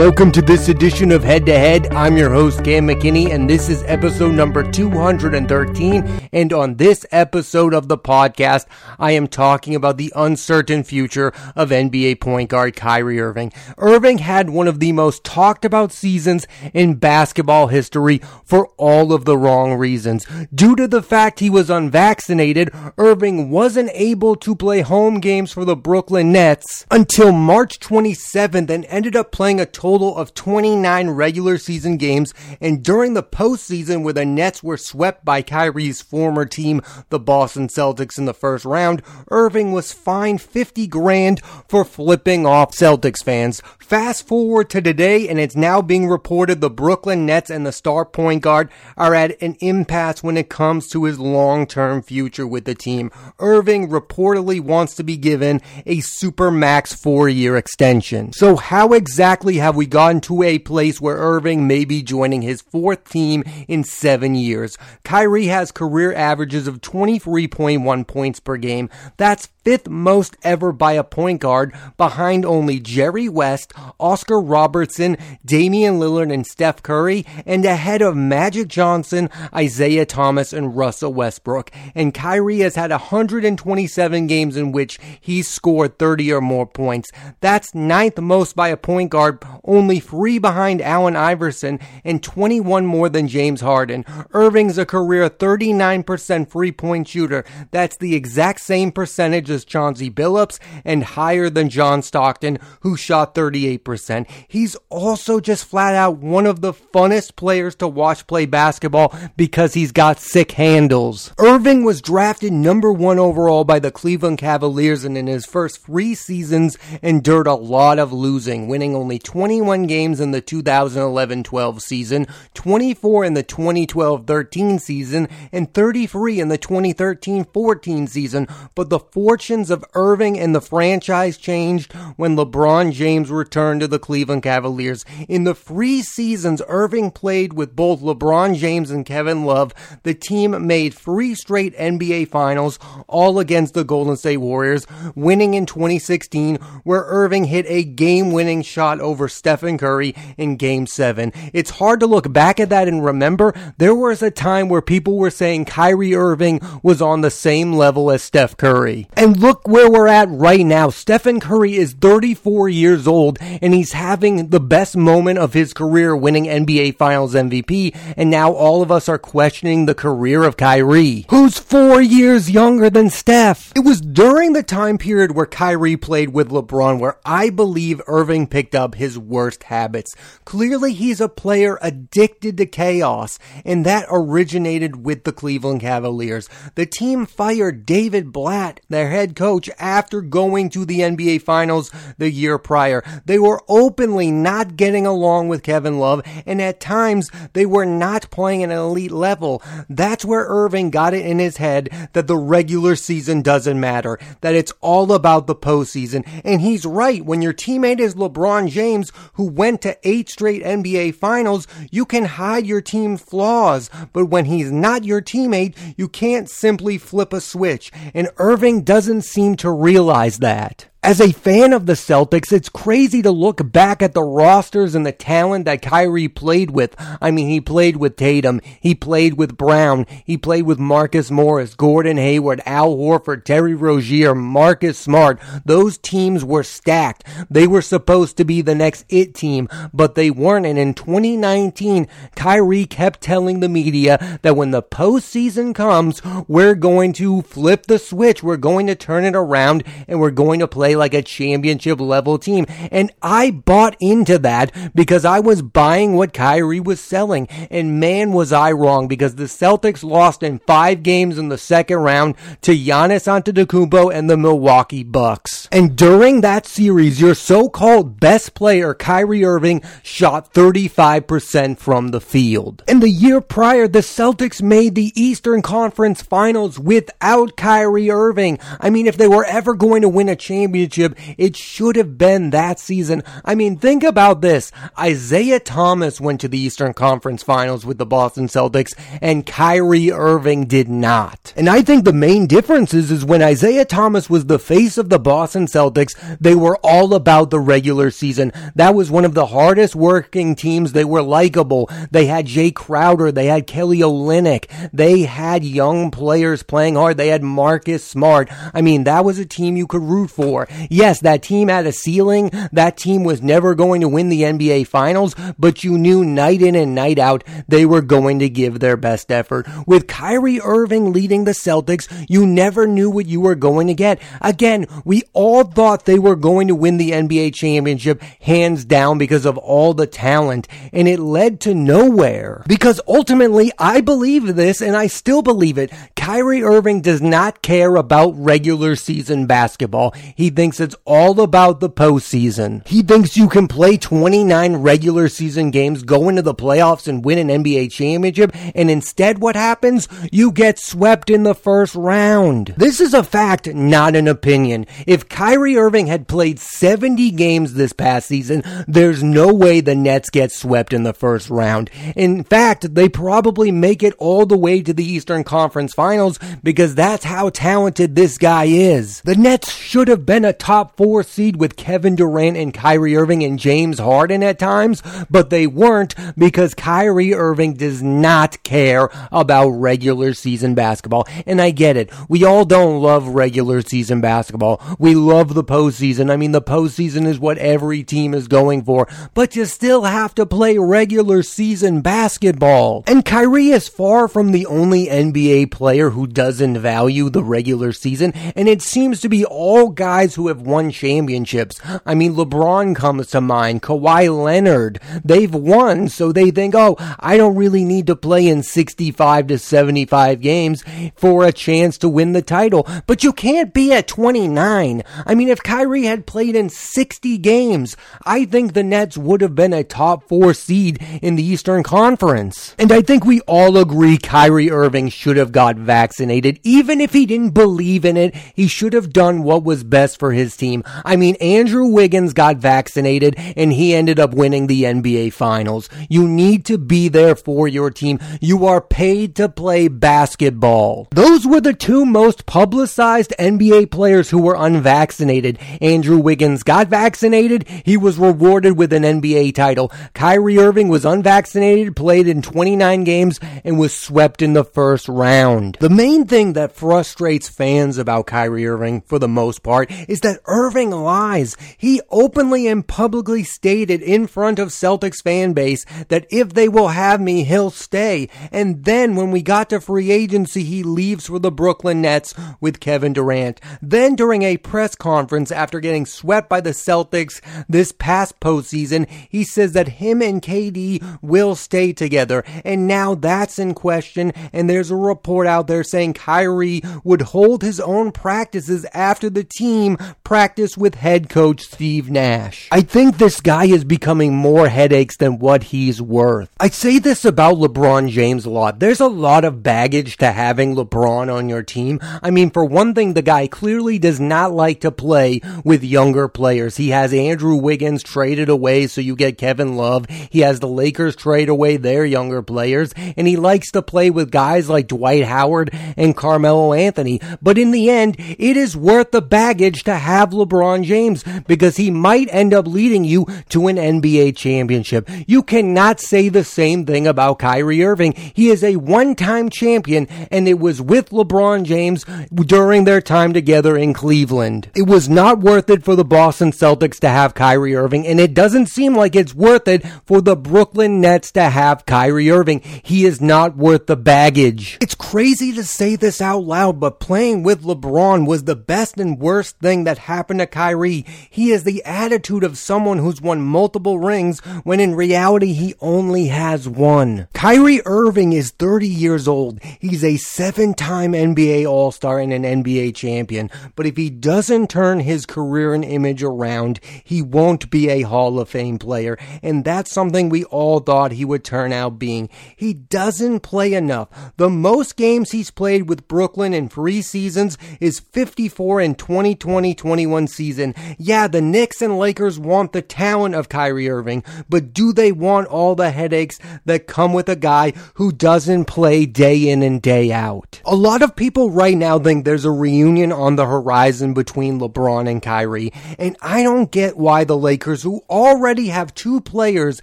Welcome to this edition of Head to Head. I'm your host, Cam McKinney, and this is episode number 213. And on this episode of the podcast, I am talking about the uncertain future of NBA point guard Kyrie Irving. Irving had one of the most talked about seasons in basketball history for all of the wrong reasons. Due to the fact he was unvaccinated, Irving wasn't able to play home games for the Brooklyn Nets until March 27th and ended up playing a total of 29 regular season games, and during the postseason where the Nets were swept by Kyrie's former team, the Boston Celtics, in the first round, Irving was fined 50 grand for flipping off Celtics fans. Fast forward to today, and it's now being reported the Brooklyn Nets and the star point guard are at an impasse when it comes to his long-term future with the team. Irving reportedly wants to be given a super max four-year extension. So how exactly have we gotten to a place where Irving may be joining his fourth team in seven years? Kyrie has career averages of 23.1 points per game. That's fifth most ever by a point guard behind only Jerry West, Oscar Robertson, Damian Lillard, and Steph Curry, and ahead of Magic Johnson, Isaiah Thomas, and Russell Westbrook. And Kyrie has had 127 games in which he's scored 30 or more points. That's ninth most by a point guard, only three behind Allen Iverson, and 21 more than James Harden. Irving's a career 39% three point shooter. That's the exact same percentage as Chauncey Billups and higher than John Stockton, who shot 38%. He's also just flat out one of the funnest players to watch play basketball because he's got sick handles. Irving was drafted number one overall by the Cleveland Cavaliers and in his first three seasons endured a lot of losing, winning only 21 games in the 2011-12 season, 24 in the 2012-13 season, and 33 in the 2013-14 season. But the fortunes of Irving and the franchise changed when LeBron James returned to the Cleveland Cavaliers. In the three seasons Irving played with both LeBron James and Kevin Love, the team made three straight NBA finals, all against the Golden State Warriors, winning in 2016, where Irving hit a game winning shot over Stephen Curry in game seven. It's hard to look back at that and remember there was a time where people were saying Kyrie Irving was on the same level as Steph Curry. And look where we're at right now. Stephen Curry is 34 years old and he's having the best moment of his career winning NBA Finals MVP. And now all of us are questioning the career of Kyrie, who's four years younger than Steph. It was during the time period where Kyrie played with LeBron where I believe Irving picked up his worst habits. Clearly he's a player addicted to chaos and that originated with the Cleveland Cavaliers. The team fired David Blatt, their head coach, after going to the NBA Finals the year prior. They were openly not getting along with Kevin Love, and at times they were not playing at an elite level. That's where Irving got it in his head that the regular season doesn't matter, that it's all about the postseason. And he's right. When your teammate is LeBron James, who went to eight straight NBA Finals, you can hide your team's flaws. But when he's not your teammate, you can't simply flip a switch. And Irving doesn't seem to realize that. As a fan of the Celtics, it's crazy to look back at the rosters and the talent that Kyrie played with. I mean, he played with Tatum, he played with Brown, he played with Marcus Morris, Gordon Hayward, Al Horford, Terry Rozier, Marcus Smart. Those teams were stacked. They were supposed to be the next it team, but they weren't. And in 2019, Kyrie kept telling the media that when the postseason comes, we're going to flip the switch, we're going to turn it around, and we're going to play like a championship level team. And I bought into that because I was buying what Kyrie was selling. And man, was I wrong because the Celtics lost in five games in the second round to Giannis Antetokounmpo and the Milwaukee Bucks. And during that series, your so-called best player, Kyrie Irving, shot 35% from the field. And the year prior, the Celtics made the Eastern Conference Finals without Kyrie Irving. I mean, if they were ever going to win a championship, championship, it should have been that season. I mean, think about this. Isaiah Thomas went to the Eastern Conference Finals with the Boston Celtics and Kyrie Irving did not. And I think the main difference is, is when Isaiah Thomas was the face of the Boston Celtics, they were all about the regular season. That was one of the hardest working teams. They were likable. They had Jae Crowder. They had Kelly Olynyk. They had young players playing hard. They had Marcus Smart. I mean, that was a team you could root for. Yes, that team had a ceiling. That team was never going to win the NBA finals, but you knew night in and night out they were going to give their best effort. With Kyrie Irving leading the Celtics, you never knew what you were going to get. Again, we all thought they were going to win the NBA championship hands down because of all the talent, and it led to nowhere. Because ultimately, I believe this, and I still believe it. Kyrie Irving does not care about regular season basketball. He thinks it's all about the postseason. He thinks you can play 29 regular season games, go into the playoffs, and win an NBA championship, and instead what happens? You get swept in the first round. This is a fact, not an opinion. If Kyrie Irving had played 70 games this past season, there's no way the Nets get swept in the first round. In fact, they probably make it all the way to the Eastern Conference Finals because that's how talented this guy is. The Nets should have been a top four seed with Kevin Durant and Kyrie Irving and James Harden at times, but they weren't because Kyrie Irving does not care about regular season basketball. And I get it. We all don't love regular season basketball. We love the postseason. I mean, the postseason is what every team is going for, but you still have to play regular season basketball. And Kyrie is far from the only NBA player who doesn't value the regular season, and it seems to be all guys who have won championships. I mean, LeBron comes to mind, Kawhi Leonard. They've won, so they think, oh, I don't really need to play in 65 to 75 games for a chance to win the title. But you can't be at 29. I mean, if Kyrie had played in 60 games, I think the Nets would have been a top four seed in the Eastern Conference. And I think we all agree Kyrie Irving should have got vaccinated. Even if he didn't believe in it, he should have done what was best for his team. I mean, Andrew Wiggins got vaccinated and he ended up winning the NBA Finals. You need to be there for your team. You are paid to play basketball. Those were the two most publicized NBA players who were unvaccinated. Andrew Wiggins got vaccinated. He was rewarded with an NBA title. Kyrie Irving was unvaccinated, played in 29 games, and was swept in the first round. The main thing that frustrates fans about Kyrie Irving, for the most part, is that Irving lies. He openly and publicly stated in front of Celtics fan base that if they will have me, he'll stay. And then when we got to free agency, he leaves for the Brooklyn Nets with Kevin Durant. Then during a press conference after getting swept by the Celtics this past postseason, he says that him and KD will stay together. And now that's in question. And there's a report out there saying Kyrie would hold his own practices after the team practiced with head coach Steve Nash. I think this guy is becoming more headaches than what he's worth. I say this about LeBron James a lot. There's a lot of baggage to having LeBron on your team. I mean, for one thing, the guy clearly does not like to play with younger players. He has Andrew Wiggins traded away so you get Kevin Love. He has the Lakers trade away their younger players and he likes to play with guys like Dwight Howard and Carmelo Anthony. But in the end, it is worth the baggage to have LeBron James because he might end up leading you to an NBA championship. You cannot say the same thing about Kyrie Irving. He is a one-time champion and it was with LeBron James during their time together in Cleveland. It was not worth it for the Boston Celtics to have Kyrie Irving and it doesn't seem like it's worth it for the Brooklyn Nets to have Kyrie Irving. He is not worth the baggage. It's crazy to say this out loud, but playing with LeBron was the best and worst thing that happened to Kyrie. He has the attitude of someone who's won multiple rings when in reality he only has one. Kyrie Irving is 30 years old. He's a seven time NBA All Star and an NBA champion. But if he doesn't turn his career and image around, he won't be a Hall of Fame player. And that's something we all thought he would turn out being. He doesn't play enough. The most games he's played with Brooklyn in three seasons is 54 in 2020 2021 season. Yeah, the Knicks and Lakers want the talent of Kyrie Irving, but do they want all the headaches that come with a guy who doesn't play day in and day out? A lot of people right now think there's a reunion on the horizon between LeBron and Kyrie, and I don't get why the Lakers, who already have two players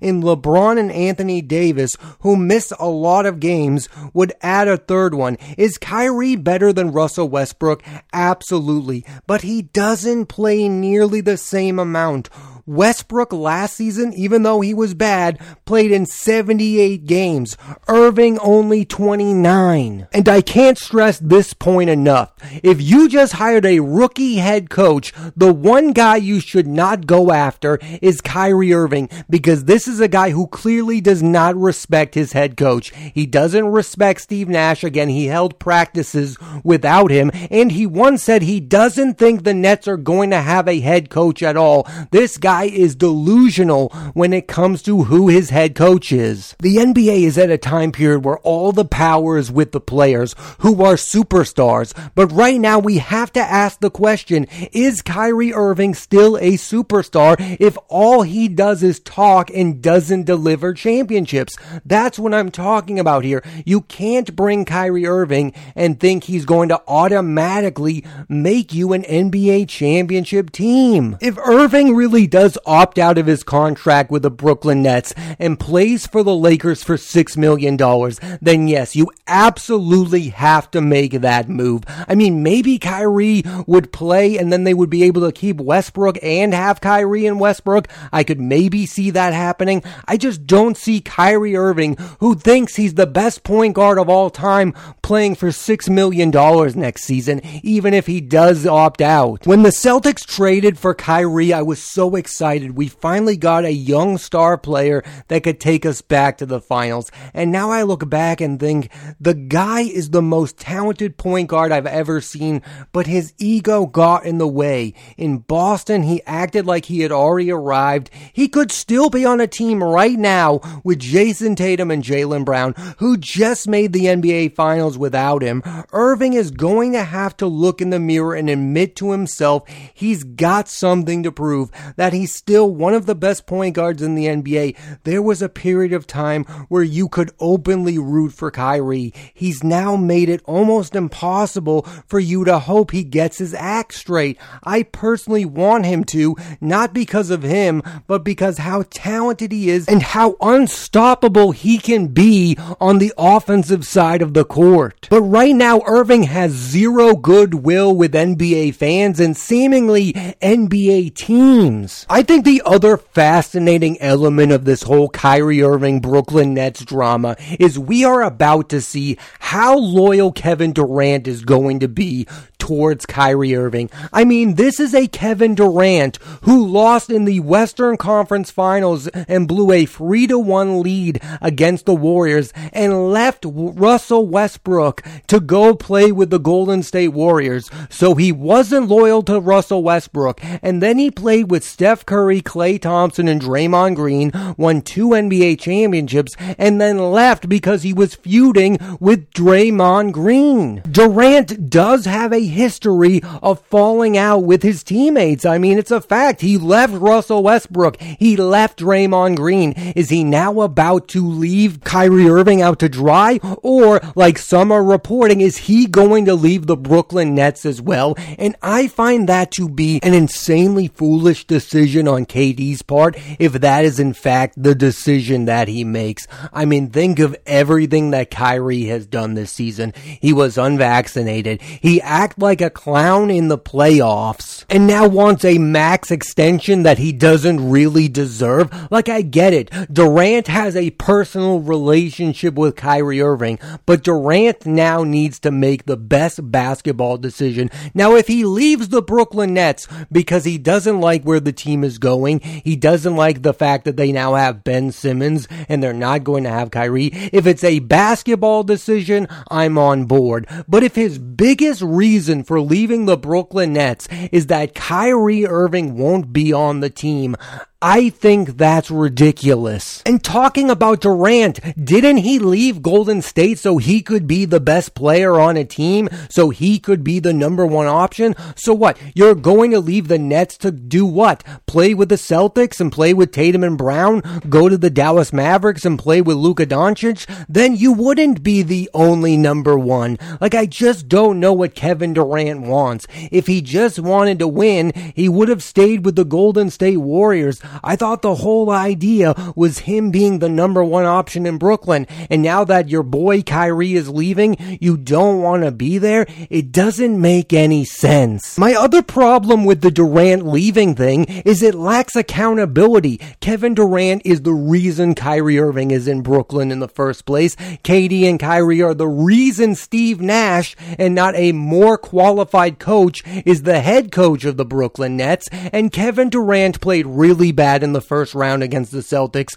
in LeBron and Anthony Davis, who miss a lot of games, would add a third one. Is Kyrie better than Russell Westbrook? Absolutely. But he doesn't play nearly the same amount. Westbrook last season, even though he was bad, played in 78 games. Irving only 29. And I can't stress this point enough. If you just hired a rookie head coach, the one guy you should not go after is Kyrie Irving because this is a guy who clearly does not respect his head coach. He doesn't respect Steve Nash. Again, he held practices without him and he once said he doesn't think the Nets are going to have a head coach at all. This guy guy is delusional when it comes to who his head coach is. The NBA is at a time period where all the power is with the players who are superstars. But right now we have to ask the question, is Kyrie Irving still a superstar if all he does is talk and doesn't deliver championships? That's what I'm talking about here. You can't bring Kyrie Irving and think he's going to automatically make you an NBA championship team. If Irving really does does opt out of his contract with the Brooklyn Nets and plays for the Lakers for $6 million, then yes, you absolutely have to make that move. I mean, maybe Kyrie would play and then they would be able to keep Westbrook and have Kyrie and Westbrook. I could maybe see that happening. I just don't see Kyrie Irving, who thinks he's the best point guard of all time, playing for $6 million next season, even if he does opt out. When the Celtics traded for Kyrie, I was so excited. We finally got a young star player that could take us back to the finals. And now I look back and think the guy is the most talented point guard I've ever seen, but his ego got in the way. In Boston, he acted like he had already arrived. He could still be on a team right now with Jayson Tatum and Jaylen Brown, who just made the NBA finals without him. Irving is going to have to look in the mirror and admit to himself he's got something to prove that he's still one of the best point guards in the NBA. There was a period of time where you could openly root for Kyrie. He's now made it almost impossible for you to hope he gets his act straight. I personally want him to, not because of him, but because how talented he is and how unstoppable he can be on the offensive side of the court. But right now, Irving has zero goodwill with NBA fans and seemingly NBA teams. I think the other fascinating element of this whole Kyrie Irving Brooklyn Nets drama is we are about to see how loyal Kevin Durant is going to be towards Kyrie Irving. I mean, this is a Kevin Durant who lost in the Western Conference Finals and blew a 3 to 1 lead against the Warriors and left Russell Westbrook to go play with the Golden State Warriors. So he wasn't loyal to Russell Westbrook. And then he played with Steph Curry, Klay Thompson, and Draymond Green, won two NBA championships, and then left because he was feuding with Draymond Green. Durant does have a history of falling out with his teammates. I mean, it's a fact. He left Russell Westbrook. He left Draymond Green. Is he now about to leave Kyrie Irving out to dry? Or, like some are reporting, is he going to leave the Brooklyn Nets as well? And I find that to be an insanely foolish decision on KD's part if that is in fact the decision that he makes. I mean, think of everything that Kyrie has done this season. He was unvaccinated. He acted like a clown in the playoffs and now wants a max extension that he doesn't really deserve. Like, I get it. Durant has a personal relationship with Kyrie Irving, but Durant now needs to make the best basketball decision. Now, if he leaves the Brooklyn Nets because he doesn't like where the team is going, he doesn't like the fact that they now have Ben Simmons and they're not going to have Kyrie. If it's a basketball decision, I'm on board. But if his biggest reason reason for leaving the Brooklyn Nets is that Kyrie Irving won't be on the team. I think that's ridiculous. And talking about Durant, didn't he leave Golden State so he could be the best player on a team, so he could be the number one option? So what? You're going to leave the Nets to do what? Play with the Celtics and play with Tatum and Brown? Go to the Dallas Mavericks and play with Luka Doncic? Then you wouldn't be the only number one. Like, I just don't know what Kevin Durant wants. If he just wanted to win, he would have stayed with the Golden State Warriors. I thought the whole idea was him being the number one option in Brooklyn. And now that your boy Kyrie is leaving, you don't want to be there? It doesn't make any sense. My other problem with the Durant leaving thing is it lacks accountability. Kevin Durant is the reason Kyrie Irving is in Brooklyn in the first place. KD and Kyrie are the reason Steve Nash and not a more qualified coach is the head coach of the Brooklyn Nets. And Kevin Durant played really bad in the first round against the Celtics.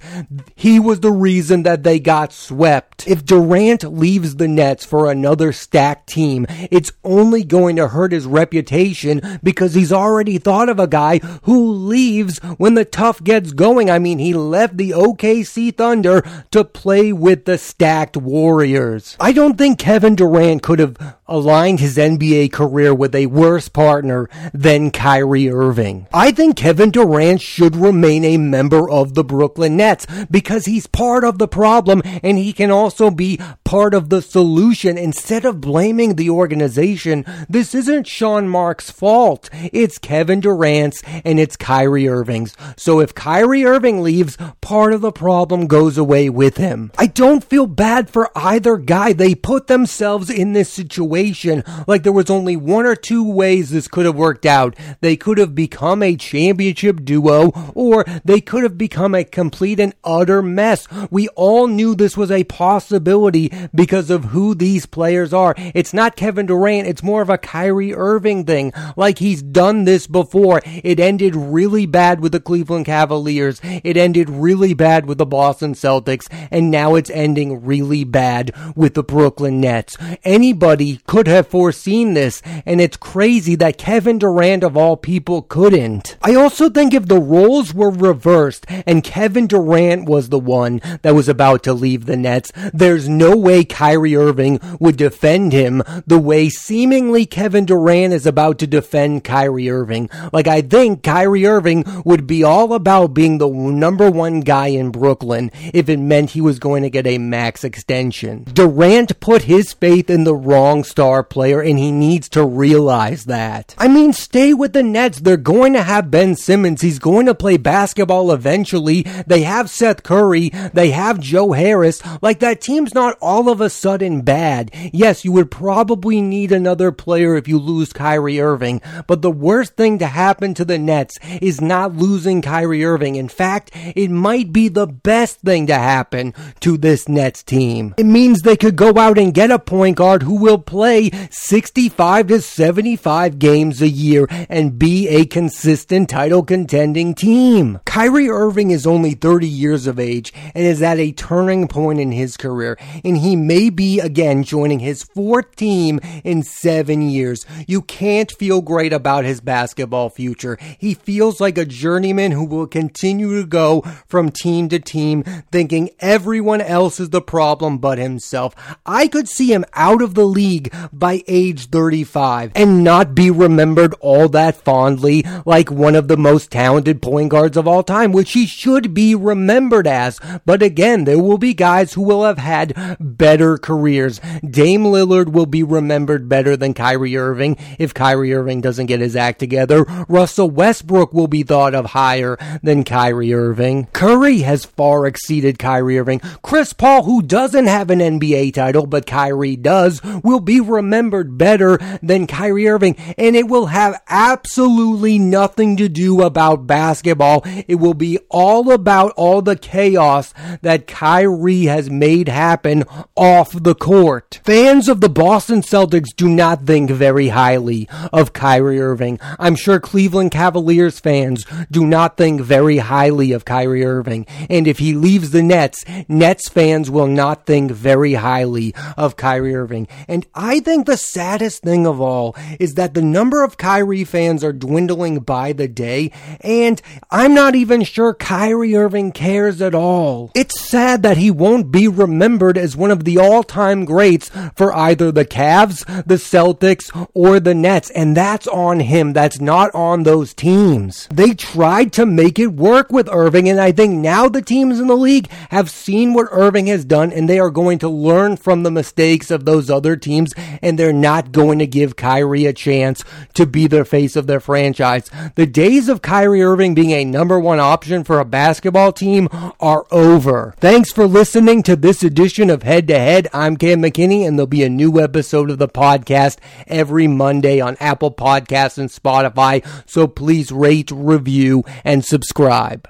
He was the reason that they got swept. If Durant leaves the Nets for another stacked team, it's only going to hurt his reputation because he's already thought of a guy who leaves when the tough gets going. I mean, he left the OKC Thunder to play with the stacked Warriors. I don't think Kevin Durant could have aligned his NBA career with a worse partner than Kyrie Irving. I think Kevin Durant should remain a member of the Brooklyn Nets because he's part of the problem and he can also be part of the solution. Instead of blaming the organization, this isn't Sean Marks' fault. It's Kevin Durant's and it's Kyrie Irving's. So if Kyrie Irving leaves, part of the problem goes away with him. I don't feel bad for either guy. They put themselves in this situation like there was only one or two ways this could have worked out. They could have become a championship duo or they could have become a complete and utter mess. We all knew this was a possibility because of who these players are. It's not Kevin Durant. It's more of a Kyrie Irving thing. Like he's done this before. It ended really bad with the Cleveland Cavaliers. It ended really bad with the Boston Celtics. And now it's ending really bad with the Brooklyn Nets. Anybody could have foreseen this. And it's crazy that Kevin Durant of all people couldn't. I also think if the roles were reversed and Kevin Durant was the one that was about to leave the Nets, there's no way Kyrie Irving would defend him the way seemingly Kevin Durant is about to defend Kyrie Irving. Like I think Kyrie Irving would be all about being the number one guy in Brooklyn if it meant he was going to get a max extension. Durant put his faith in the wrong star player and he needs to realize that. I mean, stay with the Nets. They're going to have Ben Simmons. He's going to play basketball eventually. They have Seth Curry. They have Joe Harris. Like that team's not all of a sudden bad. Yes, you would probably need another player if you lose Kyrie Irving, but the worst thing to happen to the Nets is not losing Kyrie Irving. In fact, it might be the best thing to happen to this Nets team. It means they could go out and get a point guard who will play 65 to 75 games a year and be a consistent title contending team. Kyrie Irving is only 30 years of age and is at a turning point in his career, and he may be again joining his fourth team in seven years. You can't feel great about his basketball future. He feels like a journeyman who will continue to go from team to team, thinking everyone else is the problem but himself. I could see him out of the league by age 35 and not be remembered all that fondly like one of the most talented point guards of all time, which he should be remembered as. But again, there will be guys who will have had better careers. Dame Lillard will be remembered better than Kyrie Irving if Kyrie Irving doesn't get his act together. Russell Westbrook will be thought of higher than Kyrie Irving. Curry has far exceeded Kyrie Irving. Chris Paul, who doesn't have an NBA title, but Kyrie does, will be remembered better than Kyrie Irving. And it will have absolutely nothing to do about basketball. It will be all about all the chaos that Kyrie has made happen off the court. Fans of the Boston Celtics do not think very highly of Kyrie Irving. I'm sure Cleveland Cavaliers fans do not think very highly of Kyrie Irving. And if he leaves the Nets, Nets fans will not think very highly of Kyrie Irving. And I think the saddest thing of all is that the number of Kyrie fans are dwindling by the day, and I'm not even sure Kyrie Irving cares at all. It's sad that he won't be remembered as one of the all-time greats for either the Cavs, the Celtics, or the Nets, and that's on him. That's not on those teams. They tried to make it work with Irving, and I think now the teams in the league have seen what Irving has done, and they are going to learn from the mistakes of those other teams, and they're not going to give Kyrie a chance to be the face of their franchise. The days of Kyrie Irving being a number one option for a basketball team are over. Thanks for listening to this edition of Head to Head. I'm Cam McKinney, and there'll be a new episode of the podcast every Monday on Apple Podcasts and Spotify. So please rate, review, and subscribe.